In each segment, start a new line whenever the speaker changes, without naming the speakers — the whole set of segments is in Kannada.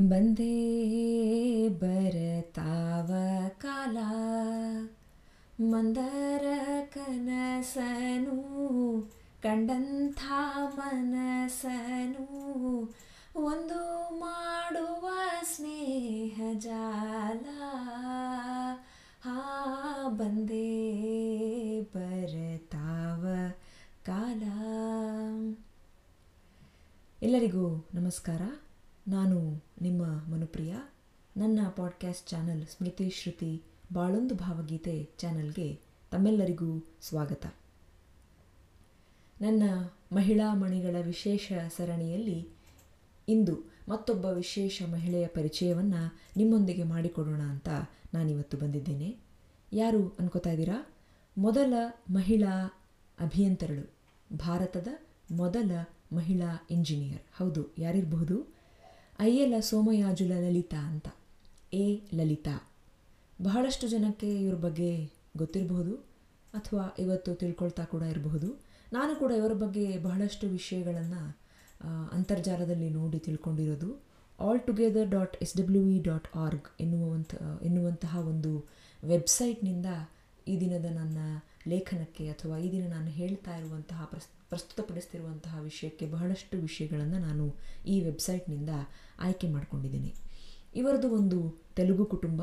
ಬಂದೇ ಬರತಾವ ಕಾಲ, ಮಂದರ ಕನಸನು ಕಂಡಂಥ ಮನಸನು, ಒಂದು ಮಾಡುವ ಸ್ನೇಹ ಜಾಲ. ಹಾ, ಬಂದೇ ಬರತಾವ ಕಾಲ. ಎಲ್ಲರಿಗೂ ನಮಸ್ಕಾರ. ನಾನು ನಿಮ್ಮ ಮನುಪ್ರಿಯ, ನನ್ನ ಪಾಡ್ಕ್ಯಾಸ್ಟ್ ಚಾನಲ್ ಸ್ಮೃತಿ ಶ್ರುತಿ ಬಾಳೊಂದು ಭಾವಗೀತೆ ಚಾನಲ್ಗೆ ತಮ್ಮೆಲ್ಲರಿಗೂ ಸ್ವಾಗತ. ನನ್ನ ಮಹಿಳಾ ಮಣಿಗಳ ವಿಶೇಷ ಸರಣಿಯಲ್ಲಿ ಇಂದು ಮತ್ತೊಬ್ಬ ವಿಶೇಷ ಮಹಿಳೆಯ ಪರಿಚಯವನ್ನು ನಿಮ್ಮೊಂದಿಗೆ ಮಾಡಿಕೊಡೋಣ ಅಂತ ನಾನಿವತ್ತು ಬಂದಿದ್ದೇನೆ. ಯಾರು ಅನ್ಕೋತಾ ಇದ್ದೀರಾ? ಮೊದಲ ಮಹಿಳಾ ಅಭಿಯಂತರಳು, ಭಾರತದ ಮೊದಲ ಮಹಿಳಾ ಇಂಜಿನಿಯರ್ ಹೌದು, ಯಾರಿರಬಹುದು? ಅಯ್ಯಲ ಸೋಮಯಾಜುಲ ಲಲಿತಾ ಅಂತ. ಎ ಲಲಿತಾ, ಬಹಳಷ್ಟು ಜನಕ್ಕೆ ಇವ್ರ ಬಗ್ಗೆ ಗೊತ್ತಿರಬಹುದು ಅಥವಾ ಇವತ್ತು ತಿಳ್ಕೊಳ್ತಾ ಕೂಡ ಇರಬಹುದು. ನಾನು ಕೂಡ ಇವರ ಬಗ್ಗೆ ಬಹಳಷ್ಟು ವಿಷಯಗಳನ್ನು ಅಂತರ್ಜಾಲದಲ್ಲಿ ನೋಡಿ ತಿಳ್ಕೊಂಡಿರೋದು. All together dot S W E dot org ಎನ್ನುವಂಥ, ಎನ್ನುವಂತಹ ಒಂದು ವೆಬ್ಸೈಟ್ನಿಂದ ಈ ದಿನದ ನನ್ನ ಲೇಖನಕ್ಕೆ ಅಥವಾ ಈ ದಿನ ನಾನು ಹೇಳ್ತಾ ಇರುವಂತಹ ಪ್ರಸ್ತುತಪಡಿಸ್ತಿರುವಂತಹ ವಿಷಯಕ್ಕೆ ಬಹಳಷ್ಟು ವಿಷಯಗಳನ್ನು ನಾನು ಈ ವೆಬ್ಸೈಟ್ನಿಂದ ಆಯ್ಕೆ ಮಾಡಿಕೊಂಡಿದ್ದೀನಿ. ಇವರದು ಒಂದು ತೆಲುಗು ಕುಟುಂಬ.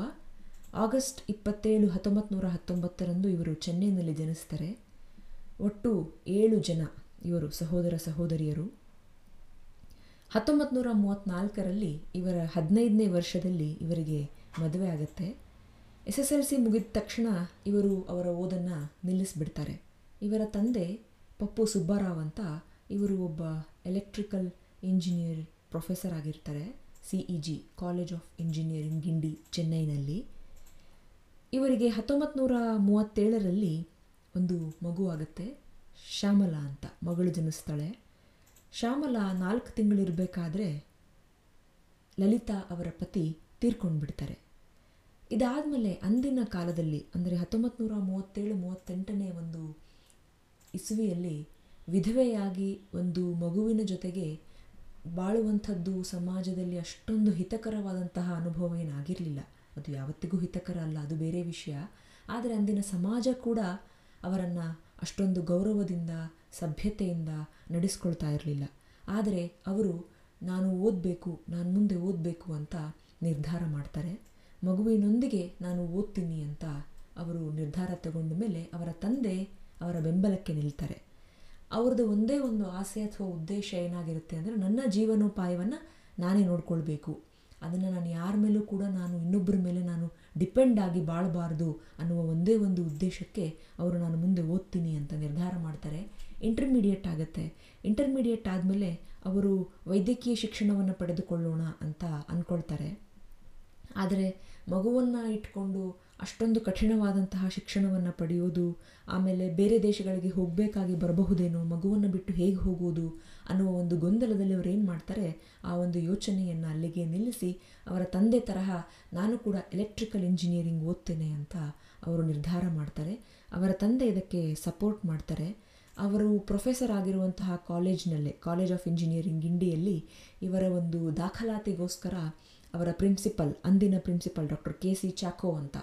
ಆಗಸ್ಟ್ ಇಪ್ಪತ್ತೇಳು ಹತ್ತೊಂಬತ್ತು ನೂರ ಹತ್ತೊಂಬತ್ತರಂದು ಇವರು ಚೆನ್ನೈನಲ್ಲಿ ಜನಿಸ್ತಾರೆ. ಒಟ್ಟು ಏಳು ಜನ ಇವರು ಸಹೋದರ ಸಹೋದರಿಯರು. ಹತ್ತೊಂಬತ್ತು ನೂರ ಮೂವತ್ತ್ನಾಲ್ಕರಲ್ಲಿ ಇವರ ಹದಿನೈದನೇ ವರ್ಷದಲ್ಲಿ ಇವರಿಗೆ ಮದುವೆ ಆಗುತ್ತೆ. ಎಸ್ ಎಸ್ ಎಲ್ ಸಿ ಮುಗಿದ ತಕ್ಷಣ ಇವರು ಅವರ ಓದನ್ನು ನಿಲ್ಲಿಸಿಬಿಡ್ತಾರೆ. ಇವರ ತಂದೆ ಪಪ್ಪು ಸುಬ್ಬಾರಾವ್ ಅಂತ ಇವರು ಒಬ್ಬ ಎಲೆಕ್ಟ್ರಿಕಲ್ ಇಂಜಿನಿಯರ್ ಪ್ರೊಫೆಸರ್ ಆಗಿರ್ತಾರೆ C E G college of engineering Guindy ಚೆನ್ನೈನಲ್ಲಿ ಇವರಿಗೆ ಹತ್ತೊಂಬತ್ತು ನೂರ ಮೂವತ್ತೇಳರಲ್ಲಿ ಒಂದು ಮಗು ಆಗುತ್ತೆ, ಶ್ಯಾಮಲಾ ಅಂತ, ಮಗಳು ಜನಿಸ್ತಾಳೆ. ಶ್ಯಾಮಲಾ ನಾಲ್ಕು ತಿಂಗಳಿರಬೇಕಾದ್ರೆ ಲಲಿತಾ ಅವರ ಪತಿ ತೀರ್ಕೊಂಡು ಬಿಡ್ತಾರೆ ಇದಾದಮೇಲೆ ಅಂದಿನ ಕಾಲದಲ್ಲಿ, ಅಂದರೆ ಹತ್ತೊಂಬತ್ತು ನೂರ ಮೂವತ್ತೇಳು, ಮೂವತ್ತೆಂಟನೇ ಒಂದು ಇಸುವಿಯಲ್ಲಿ ವಿಧವೆಯಾಗಿ ಒಂದು ಮಗುವಿನ ಜೊತೆಗೆ ಬಾಳುವಂಥದ್ದು ಸಮಾಜದಲ್ಲಿ ಅಷ್ಟೊಂದು ಹಿತಕರವಾದಂತಹ ಅನುಭವ ಏನಾಗಿರಲಿಲ್ಲ. ಅದು ಯಾವತ್ತಿಗೂ ಹಿತಕರ ಅಲ್ಲ, ಅದು ಬೇರೆ ವಿಷಯ. ಆದರೆ ಅಂದಿನ ಸಮಾಜ ಕೂಡ ಅವರನ್ನು ಅಷ್ಟೊಂದು ಗೌರವದಿಂದ, ಸಭ್ಯತೆಯಿಂದ ನಡೆಸ್ಕೊಳ್ತಾ ಇರಲಿಲ್ಲ. ಆದರೆ ಅವರು, ನಾನು ಓದಬೇಕು, ನಾನು ಮುಂದೆ ಓದಬೇಕು ಅಂತ ನಿರ್ಧಾರ ಮಾಡ್ತಾರೆ. ಮಗುವಿನೊಂದಿಗೆ ನಾನು ಓದ್ತೀನಿ ಅಂತ ಅವರು ನಿರ್ಧಾರ ತಗೊಂಡ ಮೇಲೆ ಅವರ ತಂದೆ ಅವರ ಬೆಂಬಲಕ್ಕೆ ನಿಲ್ತಾರೆ. ಅವ್ರದ್ದು ಒಂದೇ ಒಂದು ಆಸೆ ಅಥವಾ ಉದ್ದೇಶ ಏನಾಗಿರುತ್ತೆ ಅಂದರೆ, ನನ್ನ ಜೀವನೋಪಾಯವನ್ನು ನಾನೇ ನೋಡ್ಕೊಳ್ಬೇಕು. ಅದನ್ನು ನಾನು ಯಾರ ಮೇಲೂ ಕೂಡ ನಾನು ಇನ್ನೊಬ್ಬರ ಮೇಲೆ ನಾನು ಡಿಪೆಂಡ್ ಆಗಿ ಬಾಳಬಾರ್ದು ಅನ್ನುವ ಒಂದೇ ಒಂದು ಉದ್ದೇಶಕ್ಕೆ ಅವರು ನಾನು ಮುಂದೆ ಓದ್ತೀನಿ ಅಂತ ನಿರ್ಧಾರ ಮಾಡ್ತಾರೆ. ಇಂಟರ್ಮೀಡಿಯೇಟ್ ಆಗುತ್ತೆ. ಇಂಟರ್ಮೀಡಿಯೇಟ್ ಆದಮೇಲೆ ಅವರು ವೈದ್ಯಕೀಯ ಶಿಕ್ಷಣವನ್ನು ಪಡೆದುಕೊಳ್ಳೋಣ ಅಂತ ಅಂದ್ಕೊಳ್ತಾರೆ ಆದರೆ ಮಗುವನ್ನು ಇಟ್ಕೊಂಡು ಅಷ್ಟೊಂದು ಕಠಿಣವಾದಂತಹ ಶಿಕ್ಷಣವನ್ನು ಪಡೆಯೋದು, ಆಮೇಲೆ ಬೇರೆ ದೇಶಗಳಿಗೆ ಹೋಗಬೇಕಾಗಿ ಬರಬಹುದೇನೋ, ಮಗುವನ್ನು ಬಿಟ್ಟು ಹೇಗೆ ಹೋಗೋದು ಅನ್ನುವ ಒಂದು ಗೊಂದಲದಲ್ಲಿ ಅವರು ಏನು ಮಾಡ್ತಾರೆ, ಆ ಒಂದು ಯೋಚನೆಯನ್ನು ಅಲ್ಲಿಗೆ ನಿಲ್ಲಿಸಿ ಅವರ ತಂದೆ ತರಹ ನಾನು ಕೂಡ ಎಲೆಕ್ಟ್ರಿಕಲ್ ಇಂಜಿನಿಯರಿಂಗ್ ಓದ್ತೇನೆ ಅಂತ ಅವರು ನಿರ್ಧಾರ ಮಾಡ್ತಾರೆ. ಅವರ ತಂದೆ ಇದಕ್ಕೆ ಸಪೋರ್ಟ್ ಮಾಡ್ತಾರೆ. ಅವರು ಪ್ರೊಫೆಸರ್ ಆಗಿರುವಂತಹ ಕಾಲೇಜ್ನಲ್ಲೇ ಕಾಲೇಜ್ ಆಫ್ ಇಂಜಿನಿಯರಿಂಗ್ ಇಂಡಿಯಲ್ಲಿ ಇವರ ಒಂದು ದಾಖಲಾತಿಗೋಸ್ಕರ ಅವರ ಪ್ರಿನ್ಸಿಪಲ್ ಅಂದಿನ principal doctor K C Chacko ಅಂತ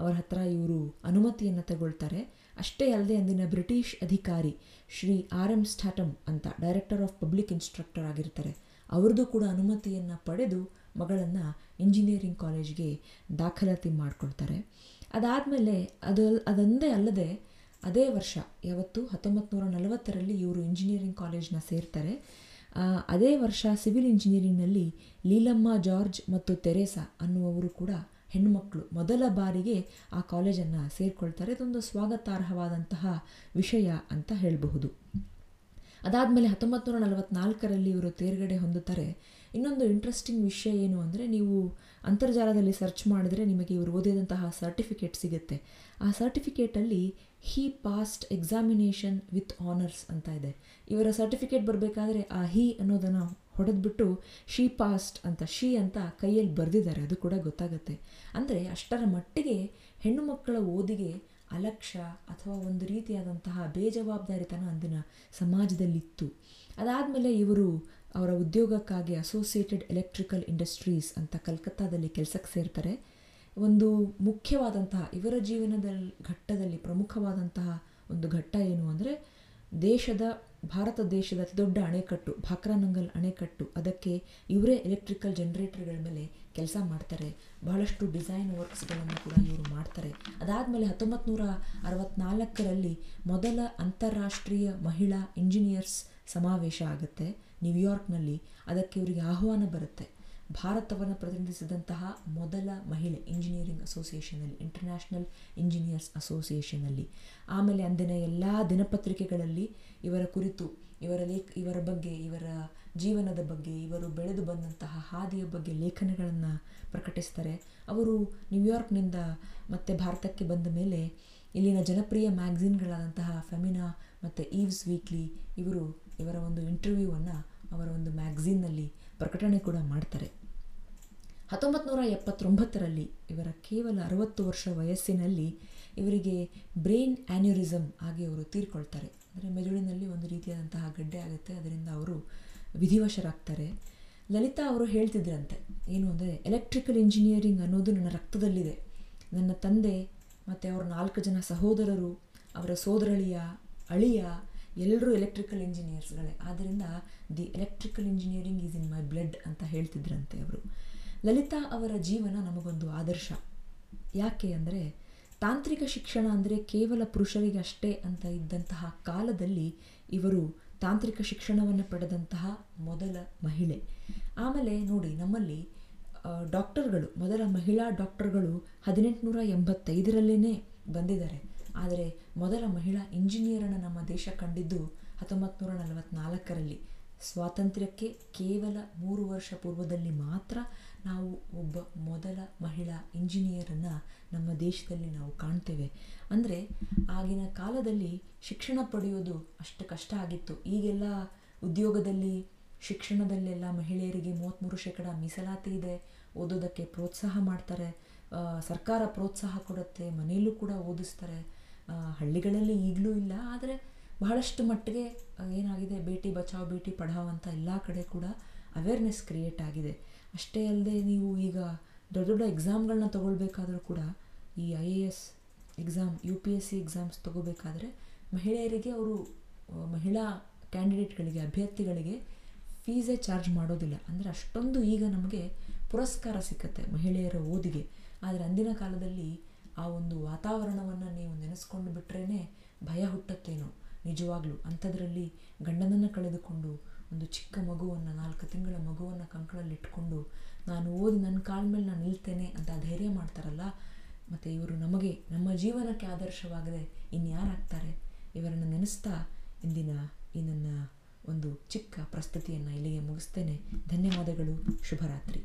ಅವರ ಹತ್ರ ಇವರು ಅನುಮತಿಯನ್ನು ತಗೊಳ್ತಾರೆ. ಅಷ್ಟೇ ಅಲ್ಲದೆ ಅಂದಿನ ಬ್ರಿಟಿಷ್ ಅಧಿಕಾರಿ ಶ್ರೀ ಆರ್ ಎಂ ಸ್ಟಾಟಮ್ ಅಂತ ಡೈರೆಕ್ಟರ್ ಆಫ್ ಪಬ್ಲಿಕ್ ಇನ್ಸ್ಟ್ರಕ್ಟರ್ ಆಗಿರ್ತಾರೆ. ಅವ್ರದ್ದು ಕೂಡ ಅನುಮತಿಯನ್ನು ಪಡೆದು ಮಗಳನ್ನು ಇಂಜಿನಿಯರಿಂಗ್ ಕಾಲೇಜ್ಗೆ ದಾಖಲಾತಿ ಮಾಡಿಕೊಳ್ತಾರೆ. ಅದಾದಮೇಲೆ ಅದು ಅದೊಂದೇ ಅಲ್ಲದೆ ಅದೇ ವರ್ಷ, ಯಾವತ್ತು ಹತ್ತೊಂಬತ್ತು ನೂರ ನಲವತ್ತರಲ್ಲಿ ಇವರು ಇಂಜಿನಿಯರಿಂಗ್ ಕಾಲೇಜ್ನ ಸೇರ್ತಾರೆ. ಅದೇ ವರ್ಷ ಸಿವಿಲ್ ಇಂಜಿನಿಯರಿಂಗ್ನಲ್ಲಿ ಲೀಲಮ್ಮ ಜಾರ್ಜ್ ಮತ್ತು ತೆರೇಸಾ ಅನ್ನುವವರು ಕೂಡ ಹೆಣ್ಣುಮಕ್ಕಳು ಮೊದಲ ಬಾರಿಗೆ ಆ ಕಾಲೇಜನ್ನು ಸೇರಿಕೊಳ್ತಾರೆ. ಇದೊಂದು ಸ್ವಾಗತಾರ್ಹವಾದಂತಹ ವಿಷಯ ಅಂತ ಹೇಳಬಹುದು. ಅದಾದಮೇಲೆ ಹತ್ತೊಂಬತ್ತು ನೂರ ನಲವತ್ತ್ನಾಲ್ಕರಲ್ಲಿ ಇವರು ತೇರ್ಗಡೆ ಹೊಂದುತ್ತಾರೆ. ಇನ್ನೊಂದು ಇಂಟ್ರೆಸ್ಟಿಂಗ್ ವಿಷಯ ಏನು ಅಂದರೆ, ನೀವು ಅಂತರ್ಜಾಲದಲ್ಲಿ ಸರ್ಚ್ ಮಾಡಿದರೆ ನಿಮಗೆ ಇವರು ಓದಿದಂತಹ ಸರ್ಟಿಫಿಕೇಟ್ ಸಿಗುತ್ತೆ. ಆ ಸರ್ಟಿಫಿಕೇಟಲ್ಲಿ he passed examination with honours ಅಂತ ಇದೆ. ಇವರ ಸರ್ಟಿಫಿಕೇಟ್ ಬರಬೇಕಾದ್ರೆ ಆ ಹಿ ಅನ್ನೋದನ್ನು ಹೊಡೆದ್ಬಿಟ್ಟು ಶಿ ಪಾಸ್ಟ್ ಅಂತ, ಶಿ ಅಂತ ಕೈಯಲ್ಲಿ ಬರೆದಿದ್ದಾರೆ, ಅದು ಕೂಡ ಗೊತ್ತಾಗುತ್ತೆ. ಅಂದರೆ ಅಷ್ಟರ ಮಟ್ಟಿಗೆ ಹೆಣ್ಣು ಮಕ್ಕಳ ಓದಿಗೆ ಅಲಕ್ಷ್ಯ ಅಥವಾ ಒಂದು ರೀತಿಯಾದಂತಹ ಬೇಜವಾಬ್ದಾರಿತನ ಅಂದಿನ ಸಮಾಜದಲ್ಲಿತ್ತು. ಅದಾದಮೇಲೆ ಇವರು ಅವರ ಉದ್ಯೋಗಕ್ಕಾಗಿ ಅಸೋಸಿಯೇಟೆಡ್ ಎಲೆಕ್ಟ್ರಿಕಲ್ ಇಂಡಸ್ಟ್ರೀಸ್ ಅಂತ ಕಲ್ಕತ್ತಾದಲ್ಲಿ ಕೆಲಸಕ್ಕೆ ಸೇರ್ತಾರೆ. ಒಂದು ಮುಖ್ಯವಾದಂತಹ, ಇವರ ಜೀವನದ ಘಟ್ಟದಲ್ಲಿ ಪ್ರಮುಖವಾದಂತಹ ಒಂದು ಘಟ್ಟ ಏನು ಅಂದರೆ ದೇಶದ ಭಾರತ ದೇಶದ ಅತಿದೊಡ್ಡ ಅಣೆಕಟ್ಟು, ಭಾಕ್ರಾನಂಗಲ್ ಅಣೆಕಟ್ಟು. ಅದಕ್ಕೆ ಇವರೇ ಎಲೆಕ್ಟ್ರಿಕಲ್ ಜನರೇಟರ್ಗಳ ಮೇಲೆ ಕೆಲಸ ಮಾಡ್ತಾರೆ. ಬಹಳಷ್ಟು ಡಿಸೈನ್ ವರ್ಕ್ಸ್ಗಳನ್ನು ಕೂಡ ಇವರು ಮಾಡ್ತಾರೆ. ಅದಾದಮೇಲೆ ಹತ್ತೊಂಬತ್ತು ನೂರ ಅರವತ್ತ್ನಾಲ್ಕರಲ್ಲಿ ಮೊದಲ ಅಂತಾರಾಷ್ಟ್ರೀಯ ಮಹಿಳಾ ಇಂಜಿನಿಯರ್ಸ್ ಸಮಾವೇಶ ಆಗುತ್ತೆ ನ್ಯೂಯಾರ್ಕ್ನಲ್ಲಿ ಅದಕ್ಕೆ ಇವರಿಗೆ ಆಹ್ವಾನ ಬರುತ್ತೆ. ಭಾರತವನ್ನು ಪ್ರತಿನಿಧಿಸಿದಂತಹ ಮೊದಲ ಮಹಿಳೆ ಇಂಜಿನಿಯರಿಂಗ್ ಅಸೋಸಿಯೇಷನಲ್ಲಿ ಇಂಟರ್ನ್ಯಾಷನಲ್ ಇಂಜಿನಿಯರ್ಸ್ ಅಸೋಸಿಯೇಷನಲ್ಲಿ ಆಮೇಲೆ ಅಂದಿನ ಎಲ್ಲ ದಿನಪತ್ರಿಕೆಗಳಲ್ಲಿ ಇವರ ಕುರಿತು, ಇವರ ಲೇಖ, ಇವರ ಬಗ್ಗೆ, ಇವರ ಜೀವನದ ಬಗ್ಗೆ, ಇವರು ಬೆಳೆದು ಬಂದಂತಹ ಹಾದಿಯ ಬಗ್ಗೆ ಲೇಖನಗಳನ್ನು ಪ್ರಕಟಿಸ್ತಾರೆ. ಅವರು ನ್ಯೂಯಾರ್ಕ್ನಿಂದ ಮತ್ತೆ ಭಾರತಕ್ಕೆ ಬಂದ ಮೇಲೆ ಇಲ್ಲಿನ ಜನಪ್ರಿಯ ಮ್ಯಾಗ್ಝಿನ್ಗಳಾದಂತಹ ಫೆಮಿನಾ ಮತ್ತು ಈವ್ಸ್ ವೀಕ್ಲಿ ಇವರು ಇವರ ಒಂದು ಇಂಟರ್ವ್ಯೂವನ್ನು ಅವರ ಒಂದು ಮ್ಯಾಗ್ಝಿನ್ನಲ್ಲಿ ಪ್ರಕಟಣೆ ಕೂಡ ಮಾಡ್ತಾರೆ. ಹತ್ತೊಂಬತ್ತು ನೂರ ಎಪ್ಪತ್ತೊಂಬತ್ತರಲ್ಲಿ ಇವರ ಕೇವಲ ಅರವತ್ತು ವರ್ಷ ವಯಸ್ಸಿನಲ್ಲಿ ಇವರಿಗೆ ಬ್ರೈನ್ ಆ್ಯನ್ಯೂರಿಸಮ್ ಆಗಿ ಅವರು ತೀರ್ಕೊಳ್ತಾರೆ. ಅಂದರೆ ಮೆದುಳಿನಲ್ಲಿ ಒಂದು ರೀತಿಯಾದಂತಹ ಗಡ್ಡೆ ಆಗುತ್ತೆ, ಅದರಿಂದ ಅವರು ವಿಧಿವಶರಾಗ್ತಾರೆ. ಲಲಿತಾ ಅವರು ಹೇಳ್ತಿದ್ರಂತೆ, ಏನು ಅಂದರೆ ಎಲೆಕ್ಟ್ರಿಕಲ್ ಇಂಜಿನಿಯರಿಂಗ್ ಅನ್ನೋದು ನನ್ನ ರಕ್ತದಲ್ಲಿದೆ. ನನ್ನ ತಂದೆ ಮತ್ತು ಅವರ ನಾಲ್ಕು ಜನ ಸಹೋದರರು, ಅವರ ಸೋದರಳಿಯ, ಅಳಿಯ ಎಲ್ಲರೂ ಎಲೆಕ್ಟ್ರಿಕಲ್ ಇಂಜಿನಿಯರ್ಸ್ಗಳೇ ಆದ್ದರಿಂದ the electrical engineering is in my blood ಅಂತ ಹೇಳ್ತಿದ್ರಂತೆ ಅವರು. ಲಲಿತಾ ಅವರ ಜೀವನ ನಮಗೊಂದು ಆದರ್ಶ. ಯಾಕೆ ಅಂದರೆ ತಾಂತ್ರಿಕ ಶಿಕ್ಷಣ ಅಂದರೆ ಕೇವಲ ಪುರುಷರಿಗೆ ಅಷ್ಟೇ ಅಂತ ಇದ್ದಂತಹ ಕಾಲದಲ್ಲಿ ಇವರು ತಾಂತ್ರಿಕ ಶಿಕ್ಷಣವನ್ನು ಪಡೆದಂತಹ ಮೊದಲ ಮಹಿಳೆ. ಆಮೇಲೆ ನೋಡಿ ನಮ್ಮಲ್ಲಿ ಡಾಕ್ಟರ್ಗಳು ಮೊದಲ ಮಹಿಳಾ ಡಾಕ್ಟರ್ಗಳು ಹದಿನೆಂಟುನೂರ ಎಂಬತ್ತೈದರಲ್ಲೇ ಬಂದಿದ್ದಾರೆ. ಆದರೆ ಮೊದಲ ಮಹಿಳಾ ಇಂಜಿನಿಯರನ್ನು ನಮ್ಮ ದೇಶ ಕಂಡಿದ್ದು ಹತ್ತೊಂಬತ್ತು ನೂರ ನಲವತ್ತ್ನಾಲ್ಕರಲ್ಲಿ ಸ್ವಾತಂತ್ರ್ಯಕ್ಕೆ ಕೇವಲ ಮೂರು ವರ್ಷ ಪೂರ್ವದಲ್ಲಿ ಮಾತ್ರ ನಾವು ಒಬ್ಬ ಮೊದಲ ಮಹಿಳಾ ಇಂಜಿನಿಯರನ್ನು ನಮ್ಮ ದೇಶದಲ್ಲಿ ನಾವು ಕಾಣ್ತೇವೆ. ಅಂದರೆ ಆಗಿನ ಕಾಲದಲ್ಲಿ ಶಿಕ್ಷಣ ಪಡೆಯೋದು ಅಷ್ಟು ಕಷ್ಟ ಆಗಿತ್ತು. ಈಗೆಲ್ಲ ಉದ್ಯೋಗದಲ್ಲಿ, ಶಿಕ್ಷಣದಲ್ಲೆಲ್ಲ ಮಹಿಳೆಯರಿಗೆ ಮೂವತ್ತ್ಮೂರು ಶೇಕಡ ಮೀಸಲಾತಿ ಇದೆ. ಓದೋದಕ್ಕೆ ಪ್ರೋತ್ಸಾಹ ಮಾಡ್ತಾರೆ. ಸರ್ಕಾರ ಪ್ರೋತ್ಸಾಹ ಕೊಡುತ್ತೆ, ಮನೆಯಲ್ಲೂ ಕೂಡ ಓದಿಸ್ತಾರೆ. ಹಳ್ಳಿಗಳಲ್ಲಿ ಈಗಲೂ ಇಲ್ಲ, ಆದರೆ ಬಹಳಷ್ಟು ಮಟ್ಟಿಗೆ ಏನಾಗಿದೆ, ಬೇಟಿ ಬಚಾವ್ ಭೇಟಿ ಪಢಾವ್ ಅಂತ ಎಲ್ಲ ಕಡೆ ಕೂಡ ಅವೇರ್ನೆಸ್ ಕ್ರಿಯೇಟ್ ಆಗಿದೆ. ಅಷ್ಟೇ ಅಲ್ಲದೆ ನೀವು ಈಗ ದೊಡ್ಡ ದೊಡ್ಡ ಎಕ್ಸಾಮ್ಗಳನ್ನ ತೊಗೊಳ್ಬೇಕಾದ್ರೂ ಕೂಡ ಈ I A S exam U P S C exams ತೊಗೋಬೇಕಾದ್ರೆ ಮಹಿಳೆಯರಿಗೆ ಅವರು ಮಹಿಳಾ ಕ್ಯಾಂಡಿಡೇಟ್ಗಳಿಗೆ ಅಭ್ಯರ್ಥಿಗಳಿಗೆ ಫೀಸೇ ಚಾರ್ಜ್ ಮಾಡೋದಿಲ್ಲ. ಅಂದರೆ ಅಷ್ಟೊಂದು ಈಗ ನಮಗೆ ಪುರಸ್ಕಾರ ಸಿಕ್ಕತ್ತೆ ಮಹಿಳೆಯರ ಓದಿಗೆ. ಆದರೆ ಅಂದಿನ ಕಾಲದಲ್ಲಿ ಆ ಒಂದು ವಾತಾವರಣವನ್ನು ನೀವು ನೆನೆಸ್ಕೊಂಡು ಬಿಟ್ರೇ ಭಯ ಹುಟ್ಟತ್ತೇನೋ? ನಿಜವಾಗ್ಲೂ ಅಂಥದ್ರಲ್ಲಿ ಗಂಡನನ್ನು ಕಳೆದುಕೊಂಡು ಒಂದು ಚಿಕ್ಕ ಮಗುವನ್ನು, ನಾಲ್ಕು ತಿಂಗಳ ಮಗುವನ್ನು ಕಂಕಳಲ್ಲಿ ಇಟ್ಕೊಂಡು ನಾನು ಓದಿ ನನ್ನ ಕಾಲ ಮೇಲೆ ನಾನು ನಿಲ್ತೇನೆ ಅಂತ ಧೈರ್ಯ ಮಾಡ್ತಾರಲ್ಲ, ಮತ್ತು ಇವರು ನಮಗೆ, ನಮ್ಮ ಜೀವನಕ್ಕೆ ಆದರ್ಶವಾಗದೆ ಇನ್ಯಾರಾಗ್ತಾರೆ? ಇವರನ್ನು ನೆನೆಸ್ತಾ ಇಂದಿನ ಈ ನನ್ನ ಒಂದು ಚಿಕ್ಕ ಪ್ರಸ್ತುತಿಯನ್ನು ಇಲ್ಲಿಗೆ ಮುಗಿಸ್ತೇನೆ. ಧನ್ಯವಾದಗಳು. ಶುಭರಾತ್ರಿ.